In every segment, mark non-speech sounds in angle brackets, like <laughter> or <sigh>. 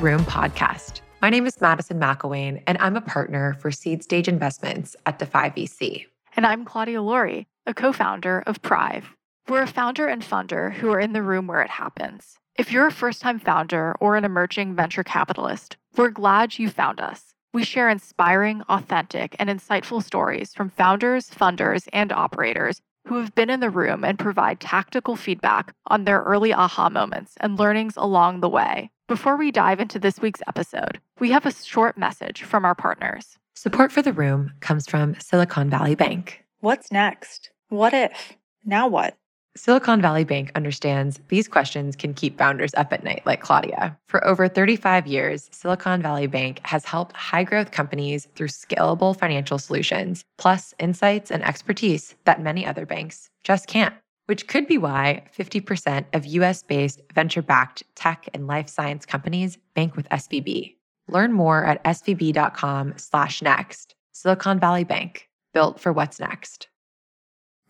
Room podcast. My name is Madison McIlwain, and I'm a partner for Seed Stage Investments at Defy VC. And I'm Claudia Laurie, a co founder of Prive. We're a founder and funder who are in the room where it happens. If you're a first time founder or an emerging venture capitalist, we're glad you found us. We share inspiring, authentic, and insightful stories from founders, funders, and operators who have been in the room and provide tactical feedback on their early aha moments and learnings along the way. Before we dive into this week's episode, we have a short message from our partners. Support for the room comes from Silicon Valley Bank. What's next? What if? Now what? Silicon Valley Bank understands these questions can keep founders up at night, like Claudia. For over 35 years, Silicon Valley Bank has helped high growth companies through scalable financial solutions, plus insights and expertise that many other banks just can't. Which could be why 50% of US based venture backed tech and life science companies bank with SVB. Learn more at svb.com slash next. Silicon Valley Bank, built for what's next.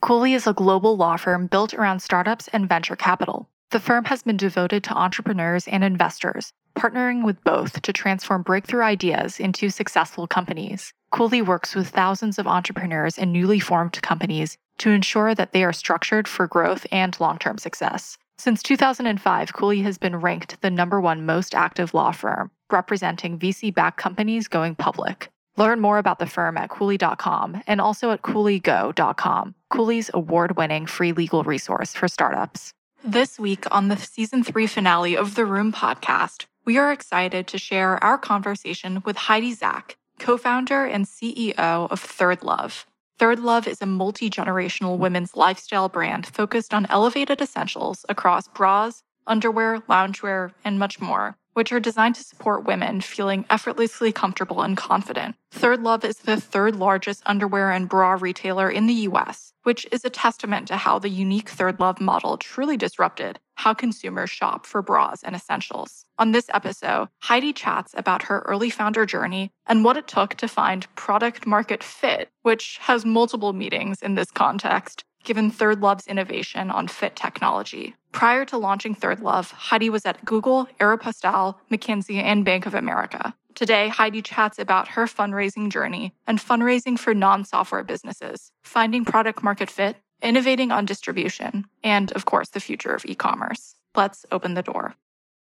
Cooley is a global law firm built around startups and venture capital. The firm has been devoted to entrepreneurs and investors, partnering with both to transform breakthrough ideas into successful companies. Cooley works with thousands of entrepreneurs and newly formed companies to ensure that they are structured for growth and long term success. Since 2005, Cooley has been ranked the number one most active law firm, representing VC backed companies going public. Learn more about the firm at Cooley.com and also at CooleyGo.com, Cooley's award winning free legal resource for startups. This week on the season three finale of the Room podcast, we are excited to share our conversation with Heidi Zak, co founder and CEO of Third Love. Third Love is a multi generational women's lifestyle brand focused on elevated essentials across bras, underwear, loungewear, and much more which are designed to support women feeling effortlessly comfortable and confident. Third Love is the third largest underwear and bra retailer in the US, which is a testament to how the unique Third Love model truly disrupted how consumers shop for bras and essentials. On this episode, Heidi chats about her early founder journey and what it took to find product market fit, which has multiple meanings in this context, given Third Love's innovation on fit technology. Prior to launching Third Love, Heidi was at Google, Aeropostale, McKinsey, and Bank of America. Today, Heidi chats about her fundraising journey and fundraising for non software businesses, finding product market fit, innovating on distribution, and of course, the future of e commerce. Let's open the door.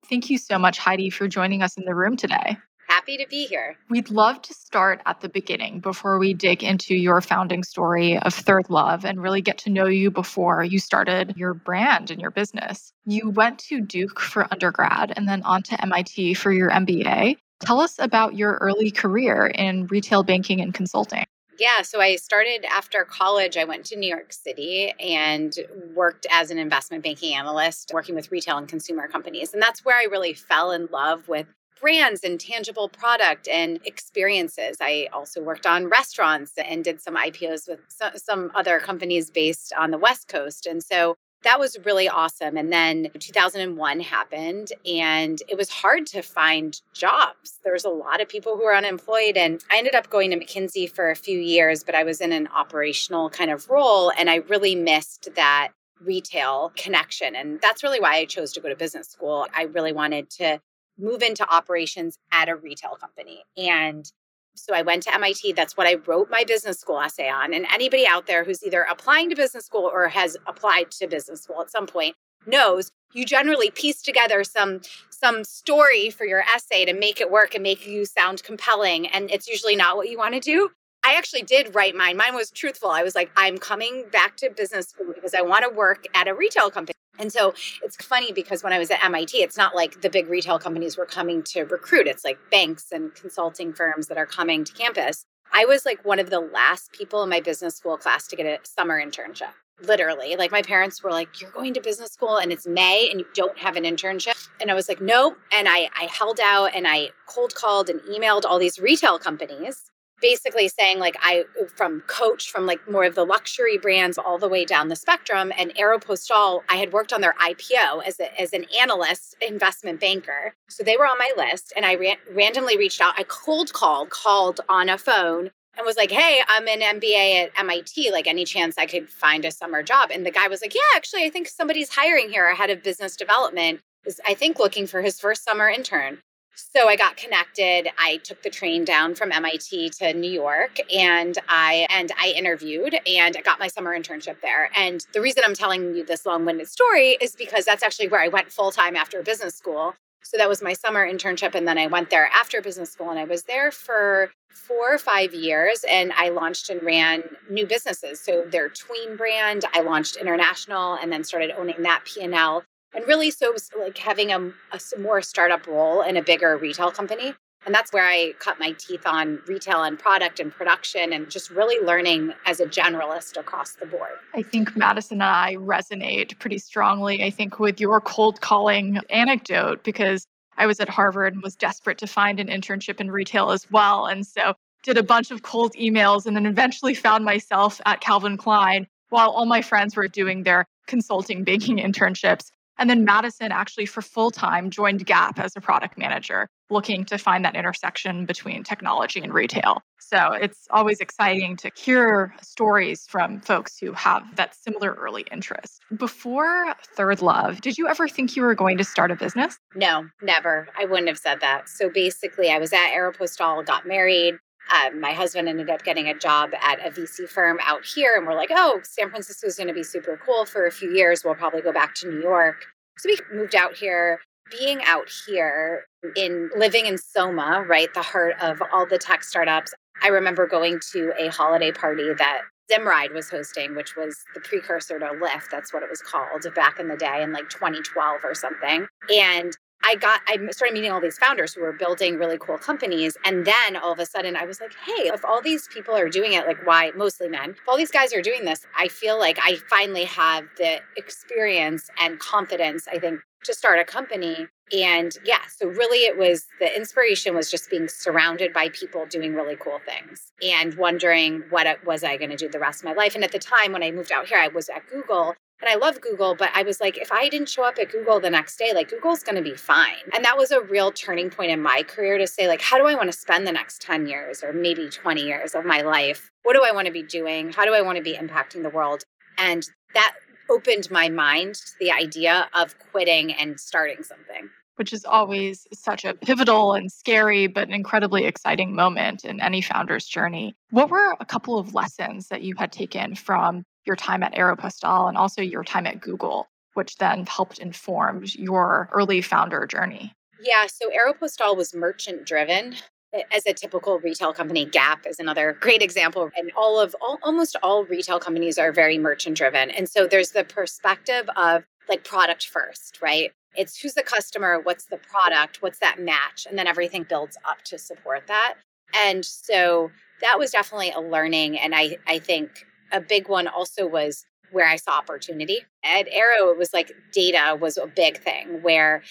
Thank you so much, Heidi, for joining us in the room today. Happy to be here. We'd love to start at the beginning before we dig into your founding story of Third Love and really get to know you before you started your brand and your business. You went to Duke for undergrad and then on to MIT for your MBA. Tell us about your early career in retail banking and consulting. Yeah, so I started after college. I went to New York City and worked as an investment banking analyst, working with retail and consumer companies. And that's where I really fell in love with brands and tangible product and experiences. I also worked on restaurants and did some IPOs with some other companies based on the West Coast. And so that was really awesome. And then 2001 happened, and it was hard to find jobs. There was a lot of people who were unemployed. And I ended up going to McKinsey for a few years, but I was in an operational kind of role, and I really missed that retail connection. And that's really why I chose to go to business school. I really wanted to move into operations at a retail company. And so I went to MIT. That's what I wrote my business school essay on. And anybody out there who's either applying to business school or has applied to business school at some point knows you generally piece together some some story for your essay to make it work and make you sound compelling and it's usually not what you want to do I actually did write mine. Mine was truthful. I was like, I'm coming back to business school because I want to work at a retail company. And so it's funny because when I was at MIT, it's not like the big retail companies were coming to recruit. It's like banks and consulting firms that are coming to campus. I was like one of the last people in my business school class to get a summer internship. Literally, like my parents were like, You're going to business school and it's May and you don't have an internship. And I was like, Nope. And I, I held out and I cold called and emailed all these retail companies basically saying like I from Coach from like more of the luxury brands all the way down the spectrum and Aeropostale I had worked on their IPO as a, as an analyst investment banker. So they were on my list and I ran, randomly reached out. I cold called called on a phone and was like hey I'm an MBA at MIT like any chance I could find a summer job? And the guy was like yeah actually I think somebody's hiring here. A head of business development. Is I think looking for his first summer intern so I got connected. I took the train down from MIT to New York and I and I interviewed and I got my summer internship there. And the reason I'm telling you this long-winded story is because that's actually where I went full-time after business school. So that was my summer internship and then I went there after business school and I was there for 4 or 5 years and I launched and ran new businesses. So their Tween brand, I launched international and then started owning that P&L and really so it was like having a, a more startup role in a bigger retail company. And that's where i cut my teeth on retail and product and production and just really learning as a generalist across the board. I think madison and i resonate pretty strongly i think with your cold calling anecdote because i was at harvard and was desperate to find an internship in retail as well. And so did a bunch of cold emails and then eventually found myself at calvin klein while all my friends were doing their consulting banking internships and then Madison actually, for full time, joined Gap as a product manager, looking to find that intersection between technology and retail. So it's always exciting to hear stories from folks who have that similar early interest. Before Third Love, did you ever think you were going to start a business? No, never. I wouldn't have said that. So basically, I was at Aeropostale, got married, um, my husband ended up getting a job at a VC firm out here, and we're like, oh, San Francisco is going to be super cool for a few years. We'll probably go back to New York. So we moved out here. Being out here in living in Soma, right, the heart of all the tech startups, I remember going to a holiday party that Zimride was hosting, which was the precursor to Lyft. That's what it was called back in the day in like 2012 or something. And I got, I started meeting all these founders who were building really cool companies. And then all of a sudden I was like, hey, if all these people are doing it, like why, mostly men, if all these guys are doing this, I feel like I finally have the experience and confidence, I think, to start a company. And yeah, so really it was the inspiration was just being surrounded by people doing really cool things and wondering what uh, was I going to do the rest of my life. And at the time when I moved out here, I was at Google and I love Google, but I was like, if I didn't show up at Google the next day, like Google's going to be fine. And that was a real turning point in my career to say, like, how do I want to spend the next 10 years or maybe 20 years of my life? What do I want to be doing? How do I want to be impacting the world? And that opened my mind to the idea of quitting and starting something. Which is always such a pivotal and scary, but an incredibly exciting moment in any founder's journey. What were a couple of lessons that you had taken from your time at Aeropostale and also your time at Google, which then helped inform your early founder journey? Yeah, so Aeropostale was merchant driven. Eh, as a typical retail company, Gap is another <laughs> great example. And all of all, almost all retail companies are very merchant driven. And so there's the perspective of like product first, right? It's who's the customer, what's the product, what's that match, and then everything builds up to support that. And so that was definitely a learning. And I, I think a big one also was where I saw opportunity. At Aero, it was like data was a big thing where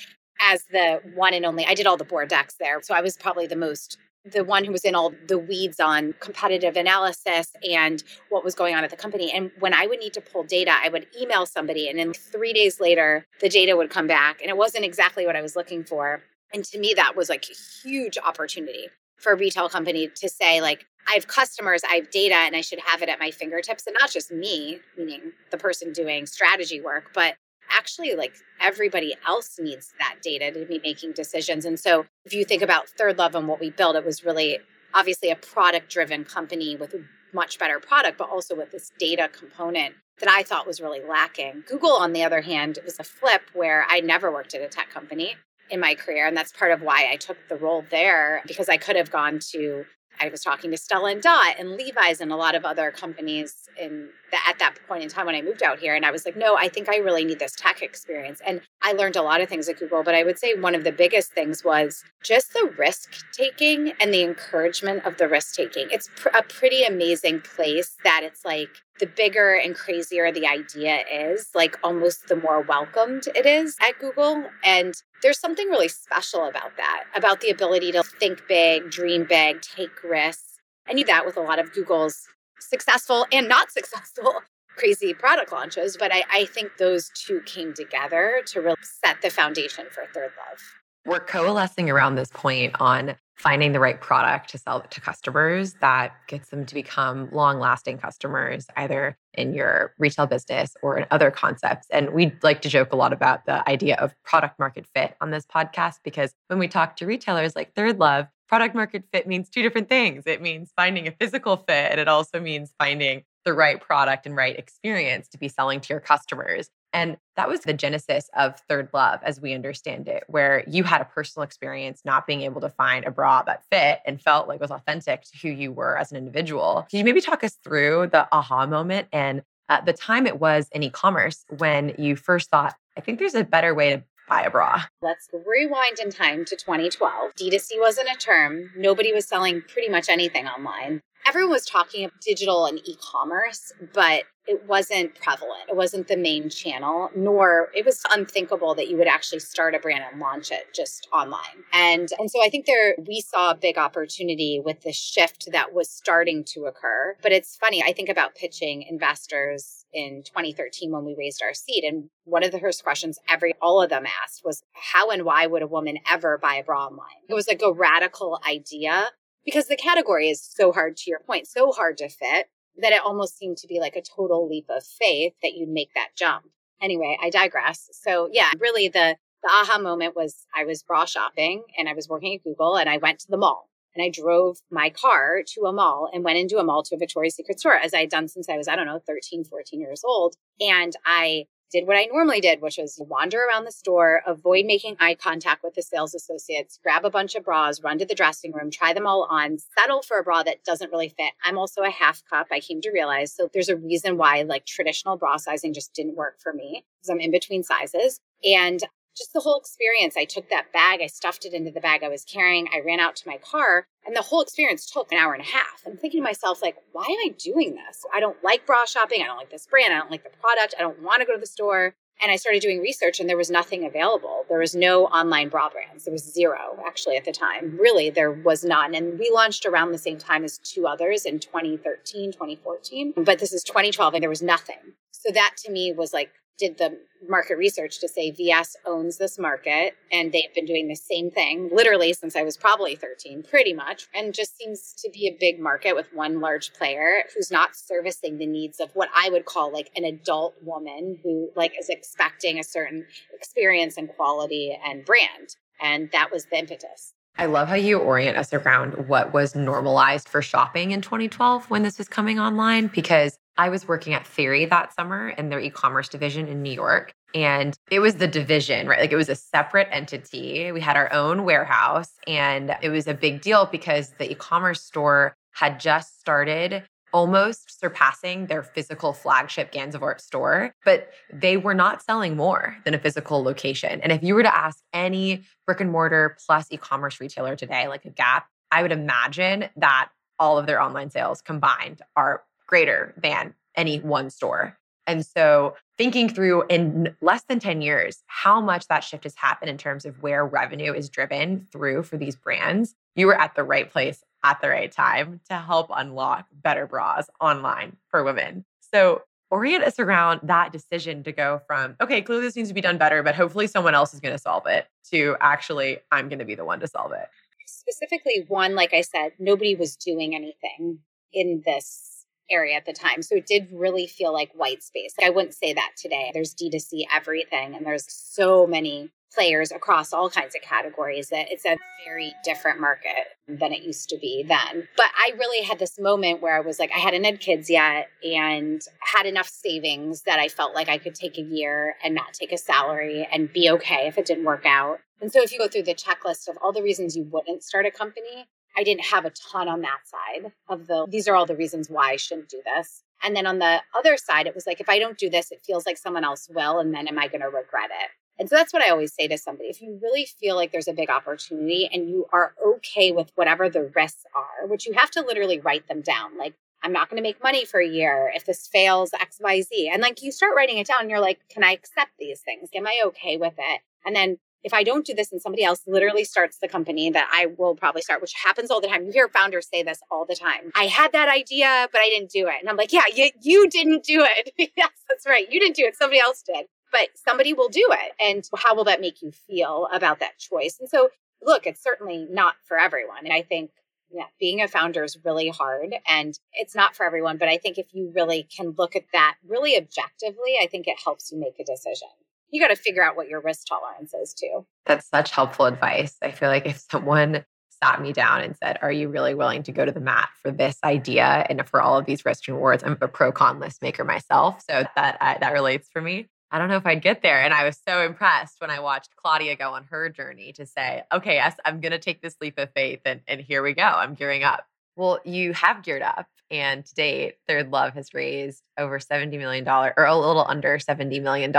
as the one and only, I did all the board decks there. So I was probably the most the one who was in all the weeds on competitive analysis and what was going on at the company. And when I would need to pull data, I would email somebody, and then three days later, the data would come back, and it wasn't exactly what I was looking for. And to me, that was like a huge opportunity for a retail company to say, like, I have customers, I have data, and I should have it at my fingertips. And not just me, meaning the person doing strategy work, but actually like everybody else needs that data to be making decisions. And so if you think about Third Love and what we built, it was really obviously a product driven company with a much better product, but also with this data component that I thought was really lacking. Google, on the other hand, was a flip where I never worked at a tech company in my career. And that's part of why I took the role there because I could have gone to I was talking to Stella and Dot and Levi's and a lot of other companies in the, at that point in time when I moved out here. And I was like, no, I think I really need this tech experience. And I learned a lot of things at Google, but I would say one of the biggest things was just the risk taking and the encouragement of the risk taking. It's pr- a pretty amazing place that it's like the bigger and crazier the idea is, like almost the more welcomed it is at Google. And there's something really special about that, about the ability to think big, dream big, take risks. I knew that with a lot of Google's successful and not <laughs> successful crazy product launches. But I, I think those two came together to really set the foundation for Third Love. We're coalescing around this point on finding the right product to sell to customers that gets them to become long lasting customers, either in your retail business or in other concepts. And we like to joke a lot about the idea of product market fit on this podcast because when we talk to retailers like Third Love, product market fit means two different things. It means finding a physical fit, and it also means finding the right product and right experience to be selling to your customers. And that was the genesis of Third Love as we understand it, where you had a personal experience not being able to find a bra that fit and felt like was authentic to who you were as an individual. Can you maybe talk us through the aha moment and uh, the time it was in e commerce when you first thought, I think there's a better way to buy a bra? Let's rewind in time to 2012. D2C wasn't a term, nobody was selling pretty much anything online everyone was talking of digital and e-commerce, but it wasn't prevalent. It wasn't the main channel, nor it was unthinkable that you would actually start a brand and launch it just online. And and so I think there we saw a big opportunity with the shift that was starting to occur. But it's funny, I think about pitching investors in 2013 when we raised our seed and one of the first questions every all of them asked was how and why would a woman ever buy a bra online? It was like a radical idea because the category is so hard to your point, so hard to fit that it almost seemed to be like a total leap of faith that you'd make that jump. Anyway, I digress. So yeah, really the the aha moment was I was bra shopping and I was working at Google and I went to the mall and I drove my car to a mall and went into a mall to a Victoria's Secret store as I had done since I was, I don't know, 13, 14 years old. And I did what I normally did, which was wander around the store, avoid making eye contact with the sales associates, grab a bunch of bras, run to the dressing room, try them all on, settle for a bra that doesn't really fit. I'm also a half cup, I came to realize. So there's a reason why like traditional bra sizing just didn't work for me because I'm in between sizes. And just the whole experience. I took that bag, I stuffed it into the bag I was carrying, I ran out to my car, and the whole experience took an hour and a half. I'm thinking to myself, like, why am I doing this? I don't like bra shopping. I don't like this brand. I don't like the product. I don't want to go to the store. And I started doing research, and there was nothing available. There was no online bra brands. There was zero, actually, at the time. Really, there was none. And we launched around the same time as two others in 2013, 2014. But this is 2012, and there was nothing. So that to me was like did the market research to say VS owns this market and they've been doing the same thing literally since I was probably 13, pretty much, and just seems to be a big market with one large player who's not servicing the needs of what I would call like an adult woman who like is expecting a certain experience and quality and brand. And that was the impetus. I love how you orient us around what was normalized for shopping in 2012 when this was coming online because I was working at Theory that summer in their e-commerce division in New York. And it was the division, right? Like it was a separate entity. We had our own warehouse. And it was a big deal because the e commerce store had just started almost surpassing their physical flagship Gansevoort store, but they were not selling more than a physical location. And if you were to ask any brick and mortar plus e commerce retailer today, like a Gap, I would imagine that all of their online sales combined are greater than any one store. And so, thinking through in less than 10 years, how much that shift has happened in terms of where revenue is driven through for these brands, you were at the right place at the right time to help unlock better bras online for women. So, orient us around that decision to go from, okay, clearly this needs to be done better, but hopefully someone else is going to solve it, to actually, I'm going to be the one to solve it. Specifically, one, like I said, nobody was doing anything in this area at the time. So it did really feel like white space. I wouldn't say that today. There's D2C everything, and there's so many players across all kinds of categories that it's a very different market than it used to be then. But I really had this moment where I was like, I hadn't had kids yet and had enough savings that I felt like I could take a year and not take a salary and be okay if it didn't work out. And so if you go through the checklist of all the reasons you wouldn't start a company, I didn't have a ton on that side of the, these are all the reasons why I shouldn't do this. And then on the other side, it was like, if I don't do this, it feels like someone else will. And then am I going to regret it? And so that's what I always say to somebody. If you really feel like there's a big opportunity and you are okay with whatever the risks are, which you have to literally write them down, like, I'm not going to make money for a year if this fails XYZ. And like you start writing it down, and you're like, can I accept these things? Am I okay with it? And then if I don't do this and somebody else literally starts the company that I will probably start, which happens all the time. You hear founders say this all the time. I had that idea, but I didn't do it. And I'm like, yeah, you, you didn't do it. <laughs> yes, that's right. You didn't do it. Somebody else did. But somebody will do it. And how will that make you feel about that choice? And so look, it's certainly not for everyone. And I think yeah, being a founder is really hard and it's not for everyone. But I think if you really can look at that really objectively, I think it helps you make a decision. You got to figure out what your risk tolerance is too. That's such helpful advice. I feel like if someone sat me down and said, Are you really willing to go to the mat for this idea and for all of these risk rewards? I'm a pro con list maker myself. So that, uh, that relates for me. I don't know if I'd get there. And I was so impressed when I watched Claudia go on her journey to say, okay, yes, I'm going to take this leap of faith. And, and here we go. I'm gearing up. Well, you have geared up. And to date, Third Love has raised over $70 million or a little under $70 million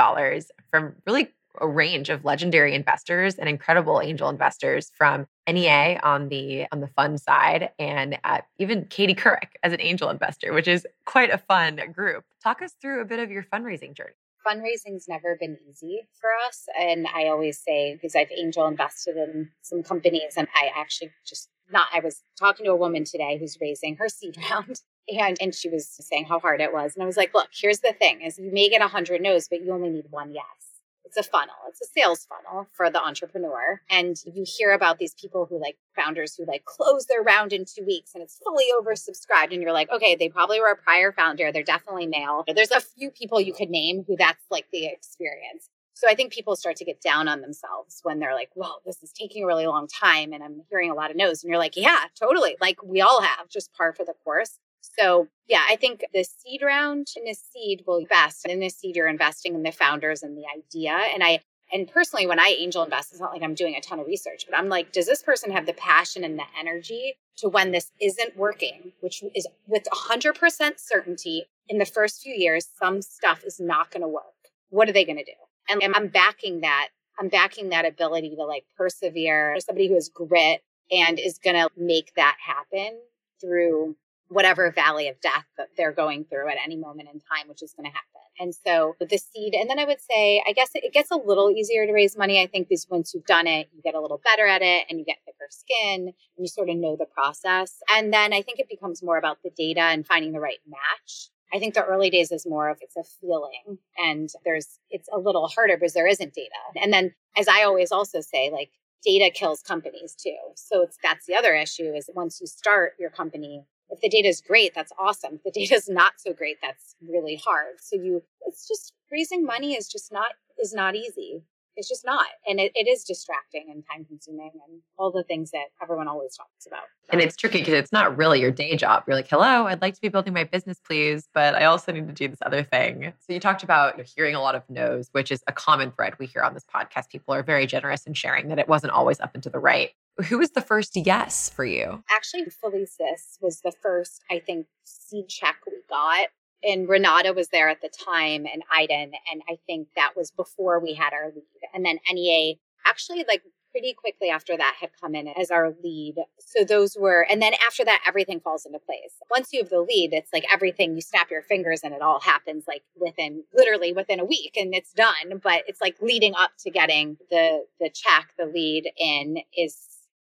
from really a range of legendary investors and incredible angel investors from NEA on the on the fund side and uh, even Katie Couric as an angel investor, which is quite a fun group. Talk us through a bit of your fundraising journey fundraising's never been easy for us. And I always say, because I've angel invested in some companies, and I actually just not, I was talking to a woman today who's raising her seed <laughs> round. And, and she was saying how hard it was. And I was like, look, here's the thing is you may get a hundred no's, but you only need one yes it's a funnel it's a sales funnel for the entrepreneur and you hear about these people who like founders who like close their round in two weeks and it's fully oversubscribed and you're like okay they probably were a prior founder they're definitely male there's a few people you could name who that's like the experience so I think people start to get down on themselves when they're like, "Well, this is taking a really long time and I'm hearing a lot of no's." And you're like, "Yeah, totally. Like we all have, just par for the course." So, yeah, I think the seed round in a seed will invest. In a seed, you're investing in the founders and the idea. And I, and personally, when I angel invest, it's not like I'm doing a ton of research, but I'm like, does this person have the passion and the energy to when this isn't working, which is with 100% certainty in the first few years, some stuff is not going to work. What are they going to do? And I'm backing that. I'm backing that ability to like persevere, somebody who has grit and is going to make that happen through whatever valley of death that they're going through at any moment in time, which is going to happen. And so the seed, and then I would say, I guess it gets a little easier to raise money. I think because once you've done it, you get a little better at it and you get thicker skin and you sort of know the process. And then I think it becomes more about the data and finding the right match. I think the early days is more of it's a feeling and there's, it's a little harder because there isn't data. And then as I always also say, like data kills companies too. So it's, that's the other issue is once you start your company, if the data is great, that's awesome. If the data is not so great, that's really hard. So you, it's just raising money is just not, is not easy. It's just not. And it, it is distracting and time consuming and all the things that everyone always talks about. And it's tricky because it's not really your day job. You're like, hello, I'd like to be building my business, please, but I also need to do this other thing. So you talked about hearing a lot of no's, which is a common thread we hear on this podcast. People are very generous in sharing that it wasn't always up and to the right. Who was the first yes for you? Actually, Felicis was the first, I think, seed check we got. And Renata was there at the time and Aydin. And I think that was before we had our lead. And then NEA actually like pretty quickly after that had come in as our lead. So those were, and then after that, everything falls into place. Once you have the lead, it's like everything, you snap your fingers and it all happens like within, literally within a week and it's done. But it's like leading up to getting the, the check, the lead in is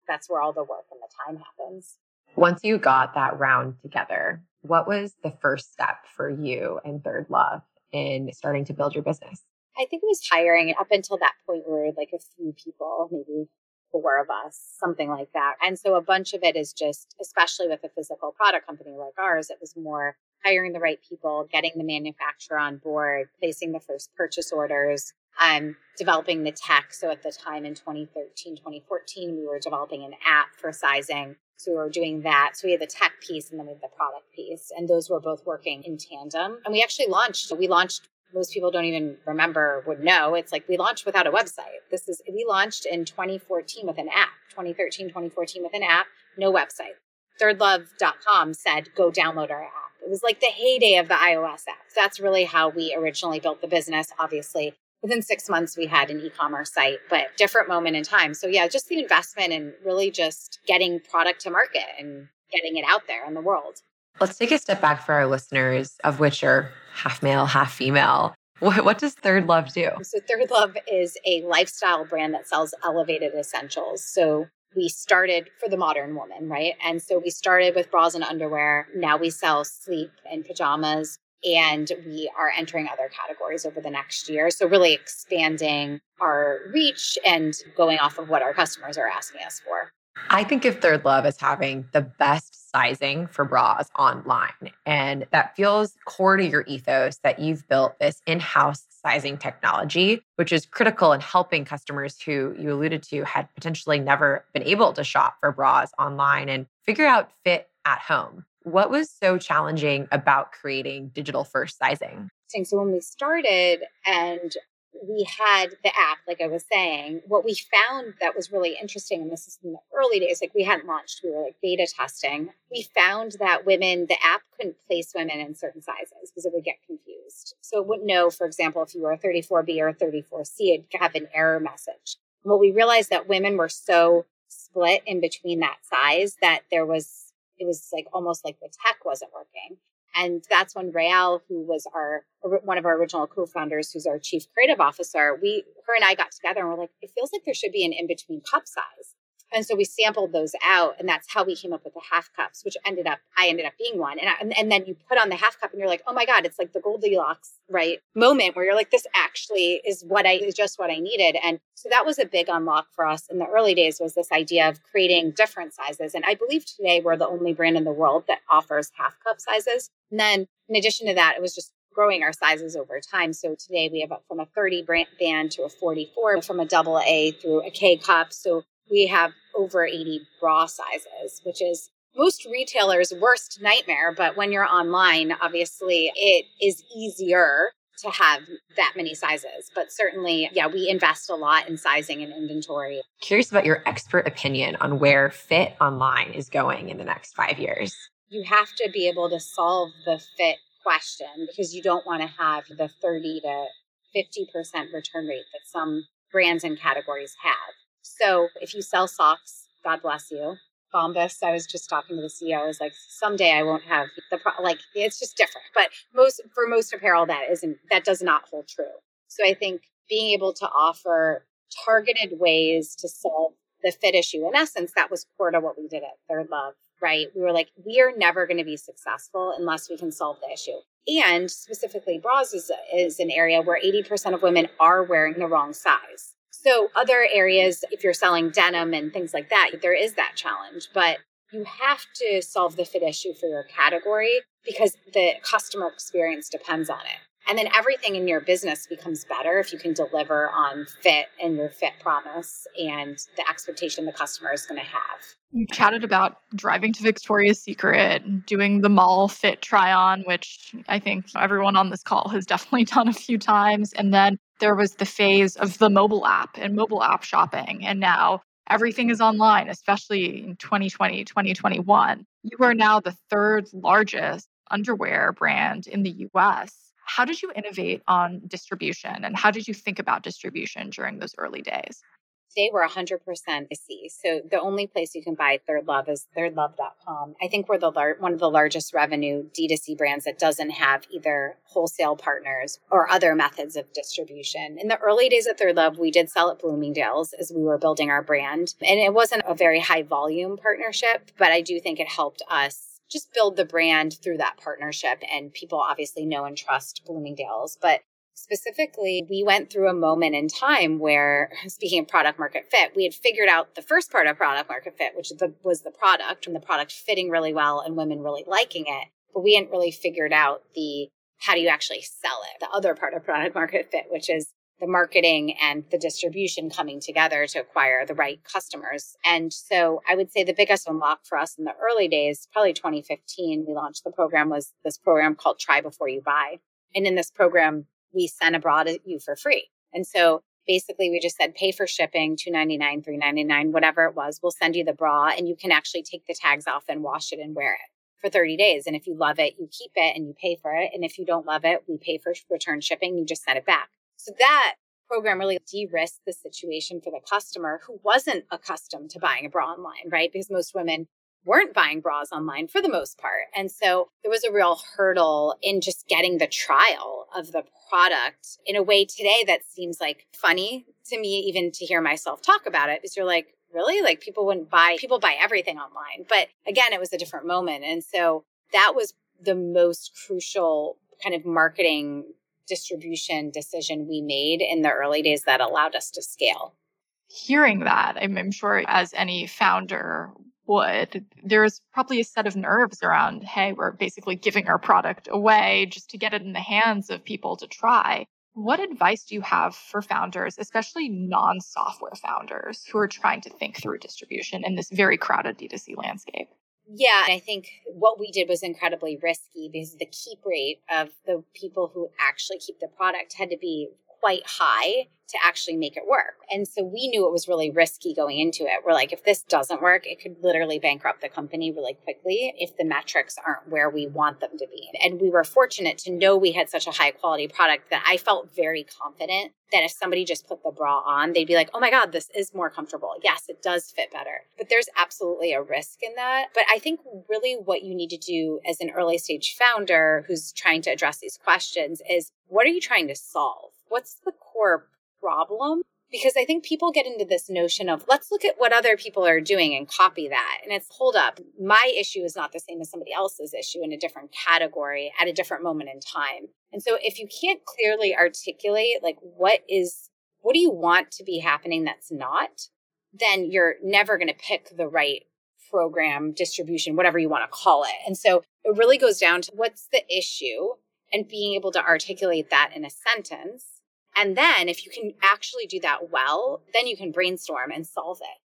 that's where all the work and the time happens. Once you got that round together, what was the first step for you and Third Love in starting to build your business? I think it was hiring up until that point we were like a few people, maybe four of us, something like that. And so a bunch of it is just, especially with a physical product company like ours, it was more hiring the right people, getting the manufacturer on board, placing the first purchase orders, um, developing the tech. So at the time in 2013, 2014, we were developing an app for sizing. So we were doing that. So we had the tech piece and then we had the product piece. And those were both working in tandem. And we actually launched, we launched, most people don't even remember, would know. It's like we launched without a website. This is, we launched in 2014 with an app, 2013, 2014 with an app, no website. Thirdlove.com said, go download our app. It was like the heyday of the iOS app. That's really how we originally built the business. Obviously, within six months we had an e-commerce site but different moment in time. So yeah just the investment and really just getting product to market and getting it out there in the world. Let's take a step back for our listeners of which are half male half female. What, what does third love do? So third love is a lifestyle brand that sells elevated essentials. So we started for the modern woman, right? And so we started with bras and underwear. Now we sell sleep and pajamas and we are entering other categories over the next year. So, really expanding our reach and going off of what our customers are asking us for. I think of Third Love as having the best sizing for bras online. And that feels core to your ethos that you've built this in house sizing technology, which is critical in helping customers who you alluded to had potentially never been able to shop for bras online and figure out fit at home. What was so challenging about creating digital first sizing? So, when we started and we had the app, like I was saying, what we found that was really interesting, and this is in the early days, like we hadn't launched, we were like beta testing. We found that women, the app couldn't place women in certain sizes because it would get confused. So it wouldn't know, for example, if you were a 34B or a 34C, it'd have an error message. Well, we realized that women were so split in between that size that there was, it was like almost like the tech wasn't working. And that's when Ra'el, who was our one of our original co-founders, who's our chief creative officer, we her and I got together and we're like, it feels like there should be an in-between cup size. And so we sampled those out, and that's how we came up with the half cups, which ended up I ended up being one. And I, and then you put on the half cup, and you're like, oh my god, it's like the Goldilocks right moment where you're like, this actually is what I is just what I needed. And so that was a big unlock for us in the early days was this idea of creating different sizes. And I believe today we're the only brand in the world that offers half cup sizes. And then in addition to that, it was just growing our sizes over time. So today we have from a 30 band to a 44, from a double A through a K cup. So we have over 80 bra sizes, which is most retailers' worst nightmare. But when you're online, obviously it is easier to have that many sizes. But certainly, yeah, we invest a lot in sizing and inventory. Curious about your expert opinion on where fit online is going in the next five years. You have to be able to solve the fit question because you don't want to have the 30 to 50% return rate that some brands and categories have. So if you sell socks, God bless you. Bombas, I was just talking to the CEO. I was like, someday I won't have the pro- like. It's just different, but most for most apparel that isn't that does not hold true. So I think being able to offer targeted ways to solve the fit issue. In essence, that was core to what we did at Third Love, right? We were like, we are never going to be successful unless we can solve the issue. And specifically, bras is, is an area where 80% of women are wearing the wrong size. So, other areas, if you're selling denim and things like that, there is that challenge. But you have to solve the fit issue for your category because the customer experience depends on it. And then everything in your business becomes better if you can deliver on fit and your fit promise and the expectation the customer is going to have. You chatted about driving to Victoria's Secret, doing the mall fit try on, which I think everyone on this call has <laughs> definitely done a few times. And then there was the phase of the mobile app and mobile app shopping. And now everything is online, especially in 2020, 2021. You are now the third largest underwear brand in the US. How did you innovate on distribution and how did you think about distribution during those early days? Today we're 100% C. So the only place you can buy Third Love is thirdlove.com. I think we're the lar- one of the largest revenue D2C brands that doesn't have either wholesale partners or other methods of distribution. In the early days of Third Love, we did sell at Bloomingdale's as we were building our brand. And it wasn't a very high volume partnership, but I do think it helped us just build the brand through that partnership. And people obviously know and trust Bloomingdale's. But Specifically, we went through a moment in time where, <laughs> speaking of product market fit, we had figured out the first part of product market fit, which was the product and the product fitting really well and women really liking it. But we hadn't really figured out the how do you actually sell it, the other part of product market fit, which is the marketing and the distribution coming together to acquire the right customers. And so I would say the biggest unlock for us in the early days, probably 2015, we launched the program was this program called Try Before You Buy. And in this program, we send abroad at you for free. And so basically we just said pay for shipping 299 399 whatever it was we'll send you the bra and you can actually take the tags off and wash it and wear it for 30 days and if you love it you keep it and you pay for it and if you don't love it we pay for return shipping you just send it back so that program really de-risked the situation for the customer who wasn't accustomed to buying a bra online right because most women weren't buying bras online for the most part. And so there was a real hurdle in just getting the trial of the product in a way today that seems like funny to me, even to hear myself talk about it, because you're like, really? Like people wouldn't buy, people buy everything online. But again, it was a different moment. And so that was the most crucial kind of marketing distribution decision we made in the early days that allowed us to scale. Hearing that, I'm, I'm sure as any founder would, there's probably a set of nerves around, hey, we're basically giving our product away just to get it in the hands of people to try. What advice do you have for founders, especially non software founders who are trying to think through distribution in this very crowded D2C landscape? Yeah, I think what we did was incredibly risky because the keep rate of the people who actually keep the product had to be quite high to actually make it work. And so we knew it was really risky going into it. We're like, if this doesn't work, it could literally bankrupt the company really quickly if the metrics aren't where we want them to be. And we were fortunate to know we had such a high quality product that I felt very confident that if somebody just put the bra on, they'd be like, oh my God, this is more comfortable. Yes, it does fit better. But there's absolutely a risk in that. But I think really what you need to do as an early stage founder who's trying to address these questions is what are you trying to solve? What's the core problem because I think people get into this notion of let's look at what other people are doing and copy that. And it's hold up. My issue is not the same as somebody else's issue in a different category at a different moment in time. And so if you can't clearly articulate like what is, what do you want to be happening that's not, then you're never going to pick the right program, distribution, whatever you want to call it. And so it really goes down to what's the issue and being able to articulate that in a sentence and then if you can actually do that well, then you can brainstorm and solve it.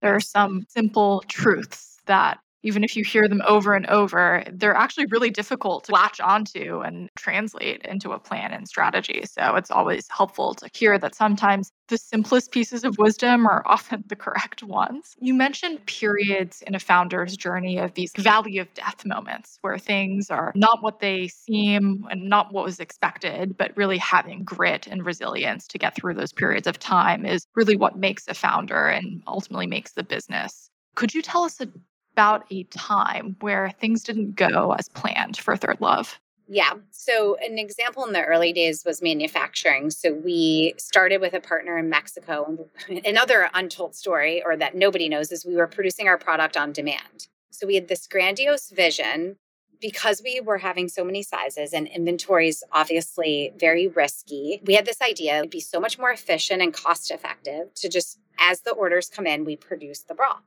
There are some simple truths that even if you hear them over and over, they're actually really difficult to latch onto and translate into a plan and strategy. So it's always helpful to hear that sometimes the simplest pieces of wisdom are <laughs> often the correct ones. You mentioned periods in a founder's journey of these valley of death moments where things are not what they seem and not what was expected, but really having grit and resilience to get through those periods of time is really what makes a founder and ultimately makes the business. Could you tell us a about a time where things didn't go as planned for Third Love? Yeah. So, an example in the early days was manufacturing. So, we started with a partner in Mexico. <laughs> Another untold story, or that nobody knows, is we were producing our product on demand. So, we had this grandiose vision because we were having so many sizes and inventories obviously very risky. We had this idea it'd be so much more efficient and cost effective to just, as the orders come in, we produce the bra.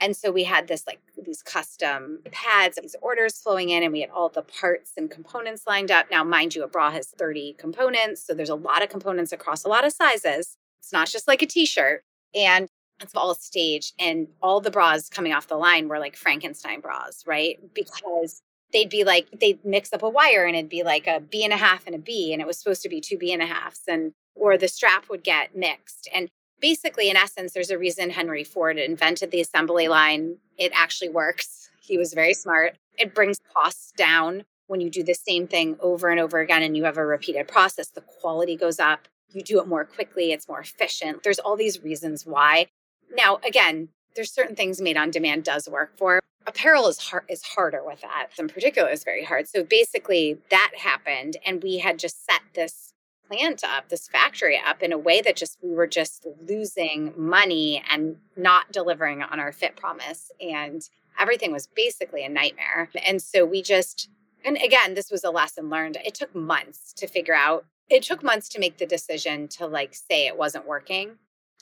And so we had this like these custom pads, these orders flowing in, and we had all the parts and components lined up. Now, mind you, a bra has 30 components. So there's a lot of components across a lot of sizes. It's not just like a t shirt. And it's all staged. And all the bras coming off the line were like Frankenstein bras, right? Because they'd be like, they'd mix up a wire and it'd be like a B and a half and a B. And it was supposed to be two B and a halves. And or the strap would get mixed. And basically, in essence, there's a reason Henry Ford invented the assembly line. It actually works. He was very smart. It brings costs down when you do the same thing over and over again and you have a repeated process. The quality goes up. You do it more quickly. It's more efficient. There's all these reasons why. Now, again, there's certain things made on demand does work for. Apparel is hard is harder with that. In particular, is very hard. So basically, that happened, and we had just set this plant up, this factory up in a way that just we were just losing money and not delivering on our fit promise. And everything was basically a nightmare. And so we just, and again, this was a lesson learned. It took months to figure out, it took months to make the decision to like say it wasn't working.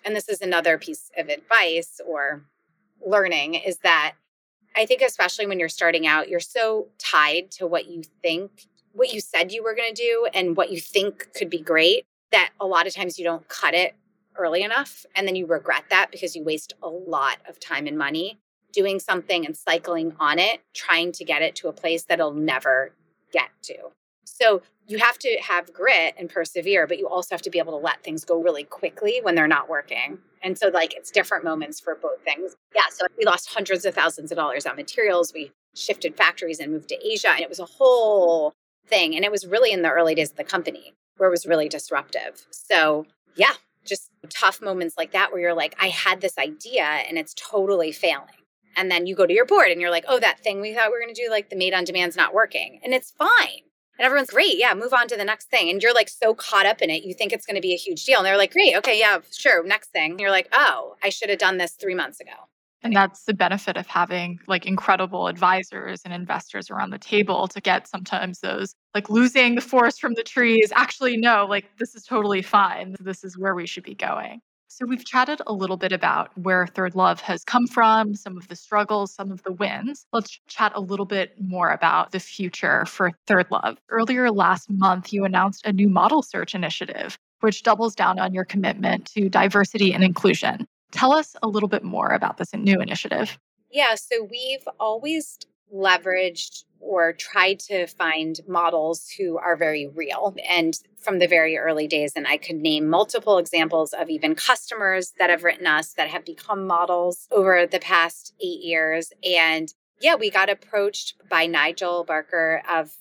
And this is another piece of advice or learning is that I think, especially when you're starting out, you're so tied to what you think what you said you were going to do and what you think could be great that a lot of times you don't cut it early enough and then you regret that because you waste a lot of time and money doing something and cycling on it trying to get it to a place that it'll never get to. So you have to have grit and persevere but you also have to be able to let things go really quickly when they're not working. And so like it's different moments for both things. Yeah so we lost hundreds of thousands of dollars on materials. We shifted factories and moved to asia and it was a whole thing. And it was really in the early days of the company where it was really disruptive. So, yeah, just tough moments like that where you're like, I had this idea and it's totally failing. And then you go to your board and you're like, oh, that thing we thought we were going to do, like the made on demand's not working. And it's fine. And everyone's great. Yeah, move on to the next thing. And you're like so caught up in it, you think it's going to be a huge deal. And they're like, great. Okay, yeah, sure. Next thing. And you're like, oh, I should have done this three months ago. And that's the benefit of having like incredible advisors and investors around the table to get sometimes those like losing the forest from the trees. Actually, no, like this is totally fine. This is where we should be going. So, we've chatted a little bit about where Third Love has come from, some of the struggles, some of the wins. Let's chat a little bit more about the future for Third Love. Earlier last month, you announced a new model search initiative, which doubles down on your commitment to diversity and inclusion. Tell us a little bit more about this new initiative. Yeah, so we've always leveraged or tried to find models who are very real. And from the very early days, and I could name multiple examples of even customers that have written us that have become models over the past eight years. And yeah, we got approached by Nigel Barker of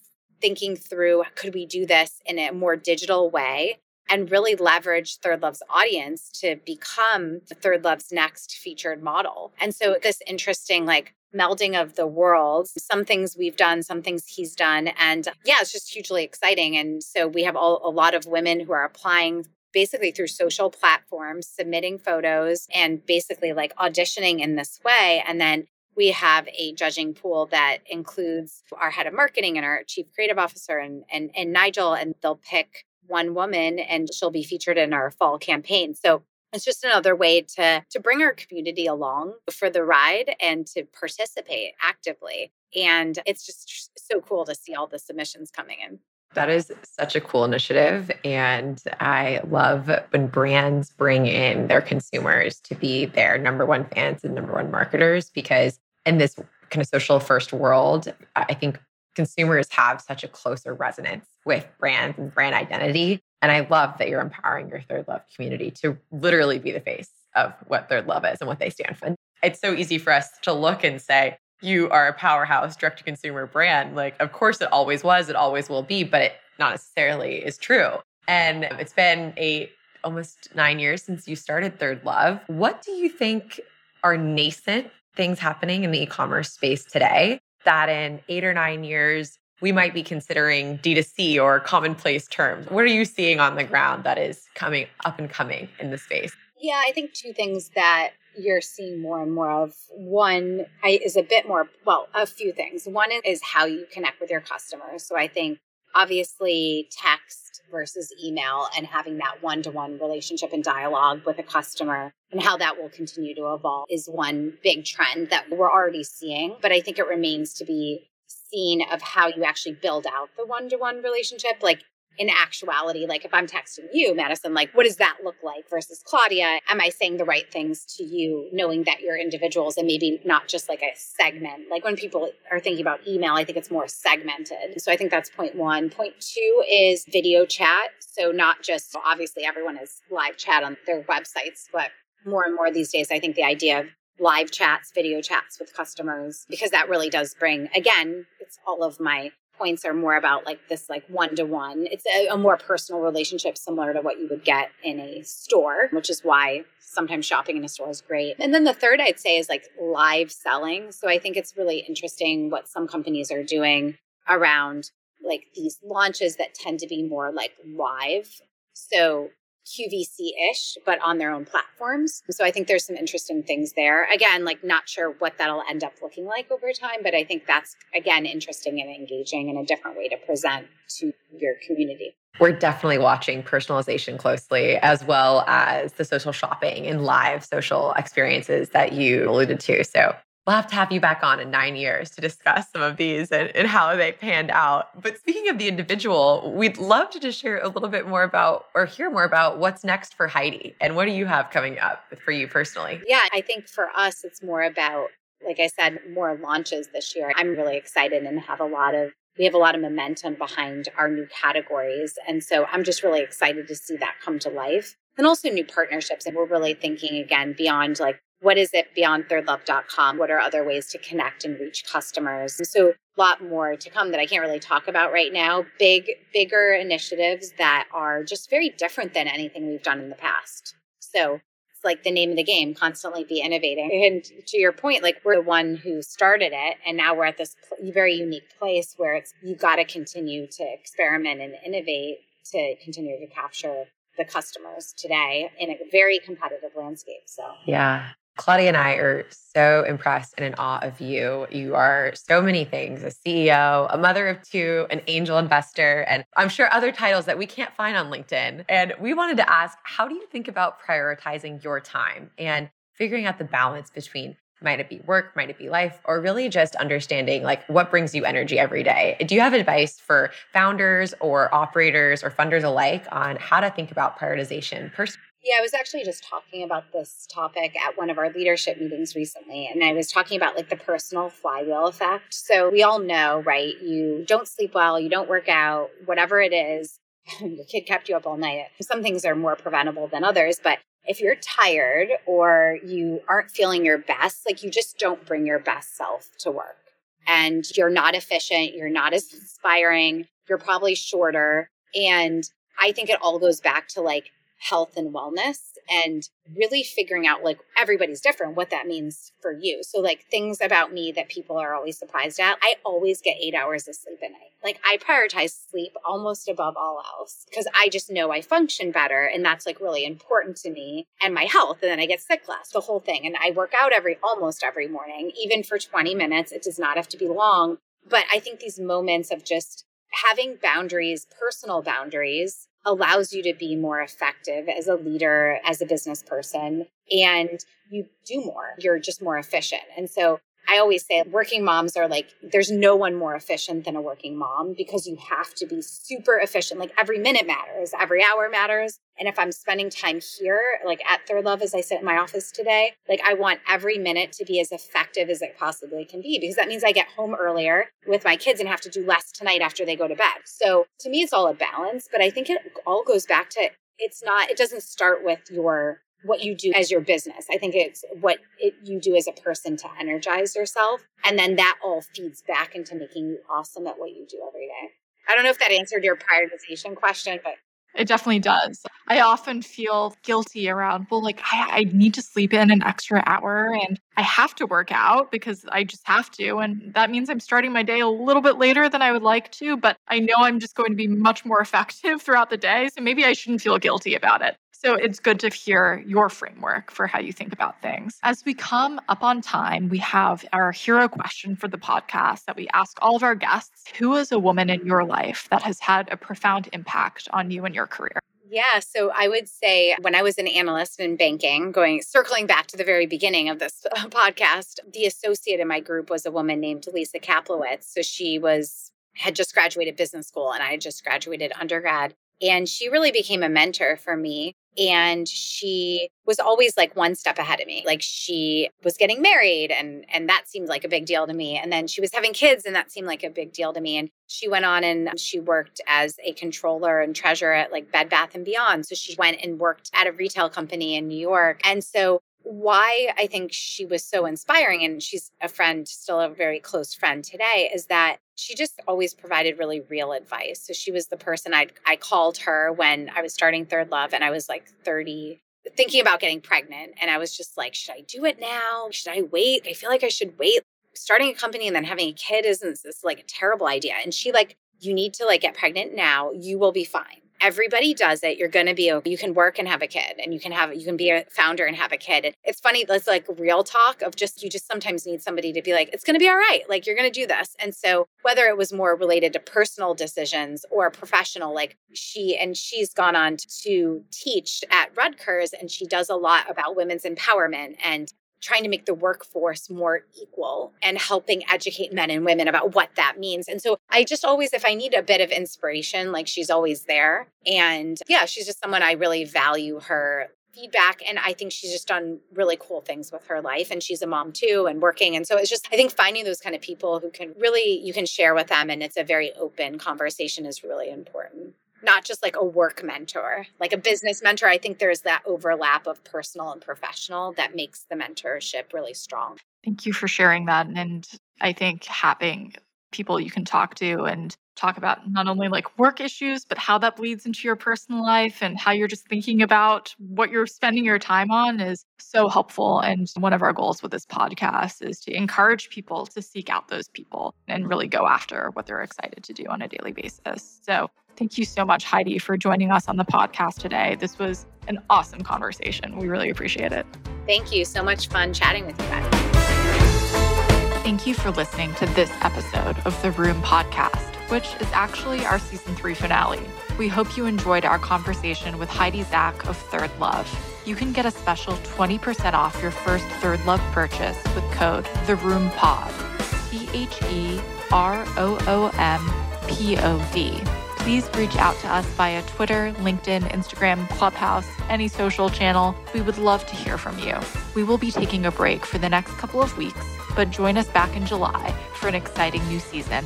thinking through could we do this in a more digital way and really leverage ThirdLove's audience to become ThirdLove's next featured model. And so this interesting like melding of the worlds, some things we've done, some things he's done. And yeah, it's just hugely exciting. And so we have all, a lot of women who are applying basically through social platforms, submitting photos and basically like auditioning in this way. And then we have a judging pool that includes our head of marketing and our chief creative officer and, and, and Nigel, and they'll pick one woman and she'll be featured in our fall campaign. So it's just another way to to bring our community along for the ride and to participate actively. And it's just so cool to see all the submissions coming in. That is such a cool initiative. And I love when brands bring in their consumers to be their number one fans and number one marketers because in this kind of social first world, I think consumers have such a closer resonance with brands and brand identity. And I love that you're empowering your ThirdLove community to literally be the face of what ThirdLove is and what they stand for. It's so easy for us to look and say, you are a powerhouse direct to consumer brand. Like, of course, it always was, it always will be, but it not necessarily is true. And it's been a almost nine years since you started ThirdLove. What do you think are nascent things happening in the e commerce space today that in eight or nine years, we might be considering D2C or commonplace terms. What are you seeing on the ground that is coming up and coming in the space? Yeah, I think two things that you're seeing more and more of. One is a bit more, well, a few things. One is how you connect with your customers. So I think obviously text versus email and having that one to one relationship and dialogue with a customer and how that will continue to evolve is one big trend that we're already seeing. But I think it remains to be seen of how you actually build out the one to one relationship. Like in actuality, like if I'm texting you, Madison, like what does that look like versus Claudia? Am I saying the right things to you, knowing that you're individuals and maybe not just like a segment? Like when people are thinking about email, I think it's more segmented. So I think that's point one. Point two is video chat. So not just obviously everyone has live chat on their websites, but more and more these days, I think the idea of live chats, video chats with customers, because that really does bring, again, it's all of my points are more about like this like one to one it's a, a, more personal relationship similar to what you would get in a store which is why sometimes shopping in a store is great. And then the third i'd say is like live selling. So i think it's really interesting what some companies are doing around like these launches that tend to be more like live. So QVC ish, but on their own platforms. So I think there's some interesting things there. Again, like not sure what that'll end up looking like over time, but I think that's again interesting and engaging and a different way to present to your community. We're definitely watching personalization closely, as well as the social shopping and live social experiences that you alluded to. So we'll have to have you back on in nine years to discuss some of these and, and, how they panned out. But speaking of the individual, we'd love to just share a little bit more about or hear more about what's next for Heidi and what do you have coming up for you personally? Yeah, I think for us, it's more about, like I said, more launches this year. I'm really excited and have a lot of we have a lot of momentum behind our new categories. And so I'm just really excited to see that come to life. And also new partnerships. And we're really thinking again beyond like what is it beyond thirdlove.com? What are other ways to connect and reach customers? So a lot more to come that I can't really talk about right now. Big, bigger initiatives that are just very different than anything we've done in the past. So it's like the name of the game, constantly be innovating. And to your point, like we're the one who started it. And now we're at this very unique place where it's, you got to continue to experiment and innovate to continue to capture the customers today in a very competitive landscape. So, yeah. Claudia and I are so impressed and in awe of you. You are so many things a CEO, a mother of two, an angel investor, and I'm sure other titles that we can't find on LinkedIn. And we wanted to ask how do you think about prioritizing your time and figuring out the balance between might it be work, might it be life, or really just understanding like what brings you energy every day? Do you have advice for founders or operators or funders alike on how to think about prioritization? Pers- yeah, I was actually just talking about this topic at one of our leadership meetings recently. And I was talking about like the personal flywheel effect. So we all know, right? You don't sleep well, you don't work out, whatever it is, <laughs> your kid kept you up all night. Some things are more preventable than others, but if you're tired or you aren't feeling your best, like you just don't bring your best self to work. And you're not efficient, you're not as inspiring, you're probably shorter. And I think it all goes back to like health and wellness and really figuring out like everybody's different what that means for you. So like things about me that people are always surprised at i always get eight hours of sleep a night. Like i prioritize sleep almost above all else because i just know i function better and that's like really important to me and my health and then i get sick less the whole thing and i work out every almost every morning even for 20 minutes it does not have to be long. But i think these moments of just having boundaries personal boundaries allows you to be more effective as a leader, as a business person, and you do more. You're just more efficient. And so I always say working moms are like, there's no one more efficient than a working mom because you have to be super efficient. Like every minute matters, every hour matters. And if I'm spending time here, like at ThirdLove, as I sit in my office today, like I want every minute to be as effective as it possibly can be because that means I get home earlier with my kids and have to do less tonight after they go to bed. So to me, it's all a balance, but I think it all goes back to it's not, it doesn't start with your what you do as your business. I think it's what it, you do as a person to energize yourself. And then that all feeds back into making you awesome at what you do every day. I don't know if that answered your prioritization question, but it definitely does. I often feel guilty around, well, like I, I, need to sleep in an extra hour and I have to work out because I just have to. And that means I'm starting my day a little bit later than I would like to, but I know I'm just going to be much more effective <laughs> throughout the day. So maybe I shouldn't feel guilty about it. So it's good to hear your framework for how you think about things. As we come up on time, we have our hero question for the podcast that we ask all of our guests Who is a woman in your life that has had a profound impact on you and your career? Yeah, so I would say when I was an analyst in banking, going circling back to the very beginning of this <laughs> podcast, the associate in my group was a woman named Lisa Kaplowitz. So she was had just graduated business school and I had just graduated undergrad. And she really became a mentor for me and she was always like one step ahead of me. Like she was getting married and and that seemed like a big deal to me. And then she was having kids and that seemed like a big deal to me. And she went on and she worked as a controller and treasurer at like bed bath and beyond. So she went and worked at a retail company in new york. And so why I think she was so inspiring, and she's a friend, still a very close friend today, is that she just always provided really real advice. So she was the person I I called her when I was starting ThirdLove, and I was like thirty, thinking about getting pregnant, and I was just like, should I do it now? Should I wait? I feel like I should wait. Starting a company and then having a kid isn't this like a terrible idea? And she like, you need to like get pregnant now. You will be fine everybody does it you're going to be okay. you can work and have a kid and you can have you can be a founder and have a kid it's funny that's like real talk of just you just sometimes need somebody to be like it's going to be all right like you're going to do this and so whether it was more related to personal decisions or professional like she and she's gone on to teach at Rutgers and she does a lot about women's empowerment and trying to make the workforce more equal and helping educate men and women about what that means. And so I just always, if I need a bit of inspiration, like she's always there. And yeah, she's just someone I really value her feedback and i think she's just done really cool things with her life and she's a mom too and working and so it's just i think finding those kind of people who can really you can share with them and it's a very open conversation is really important not just like a work mentor, like a business mentor. I think there's that overlap of personal and professional that makes the mentorship really strong. Thank you for sharing that. And I think having people you can talk to and talk about not only like work issues, but how that bleeds into your personal life and how you're just thinking about what you're spending your time on is so helpful. And one of our goals with this podcast is to encourage people to seek out those people and really go after what they're excited to do on a daily basis. So Thank you so much, Heidi, for joining us on the podcast today. This was an awesome conversation. We really appreciate it. Thank you. So much fun chatting with you guys. Thank you for listening to this episode of the Room Podcast, which is actually our season three finale. We hope you enjoyed our conversation with Heidi Zak of Third Love. You can get a special 20% off your first ThirdLove purchase with code THEROOMPOD. T H E R O O M P O D please reach out to us via Twitter, LinkedIn, Instagram, Clubhouse, any social channel. We would love to hear from you. We will be taking a break for the next couple of weeks, but join us back in July for an exciting new season.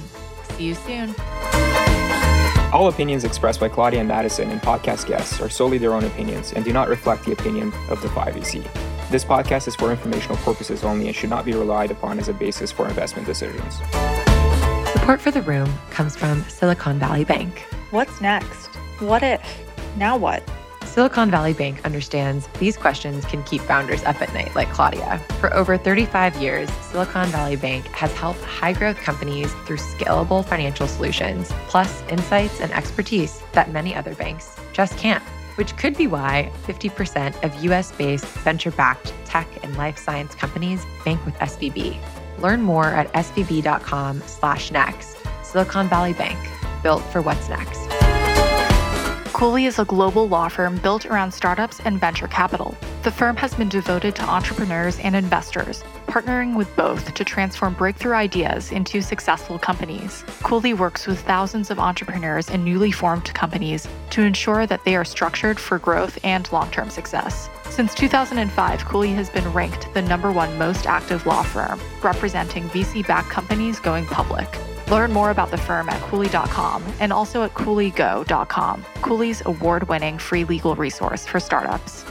See you soon. All opinions expressed by Claudia Madison and podcast guests are solely their own opinions and do not reflect the opinion of the SEC. This podcast is for informational purposes only and should not be relied upon as a basis for investment decisions. Support for the room comes from Silicon Valley Bank. What's next? What if? Now what? Silicon Valley Bank understands these questions can keep founders up at night, like Claudia. For over 35 years, Silicon Valley Bank has helped high growth companies through scalable financial solutions, plus insights and expertise that many other banks just can't. Which could be why 50% of US based venture backed tech and life science companies bank with SVB. Learn more at svb.com slash next. Silicon Valley Bank, built for what's next. Cooley is a global law firm built around startups and venture capital. The firm has been devoted to entrepreneurs and investors, partnering with both to transform breakthrough ideas into successful companies. Cooley works with thousands of entrepreneurs and newly formed companies to ensure that they are structured for growth and long term success. Since 2005, Cooley has been ranked the number one most active law firm, representing VC backed companies going public. Learn more about the firm at Cooley.com and also at CooleyGo.com, Cooley's award winning free legal resource for startups.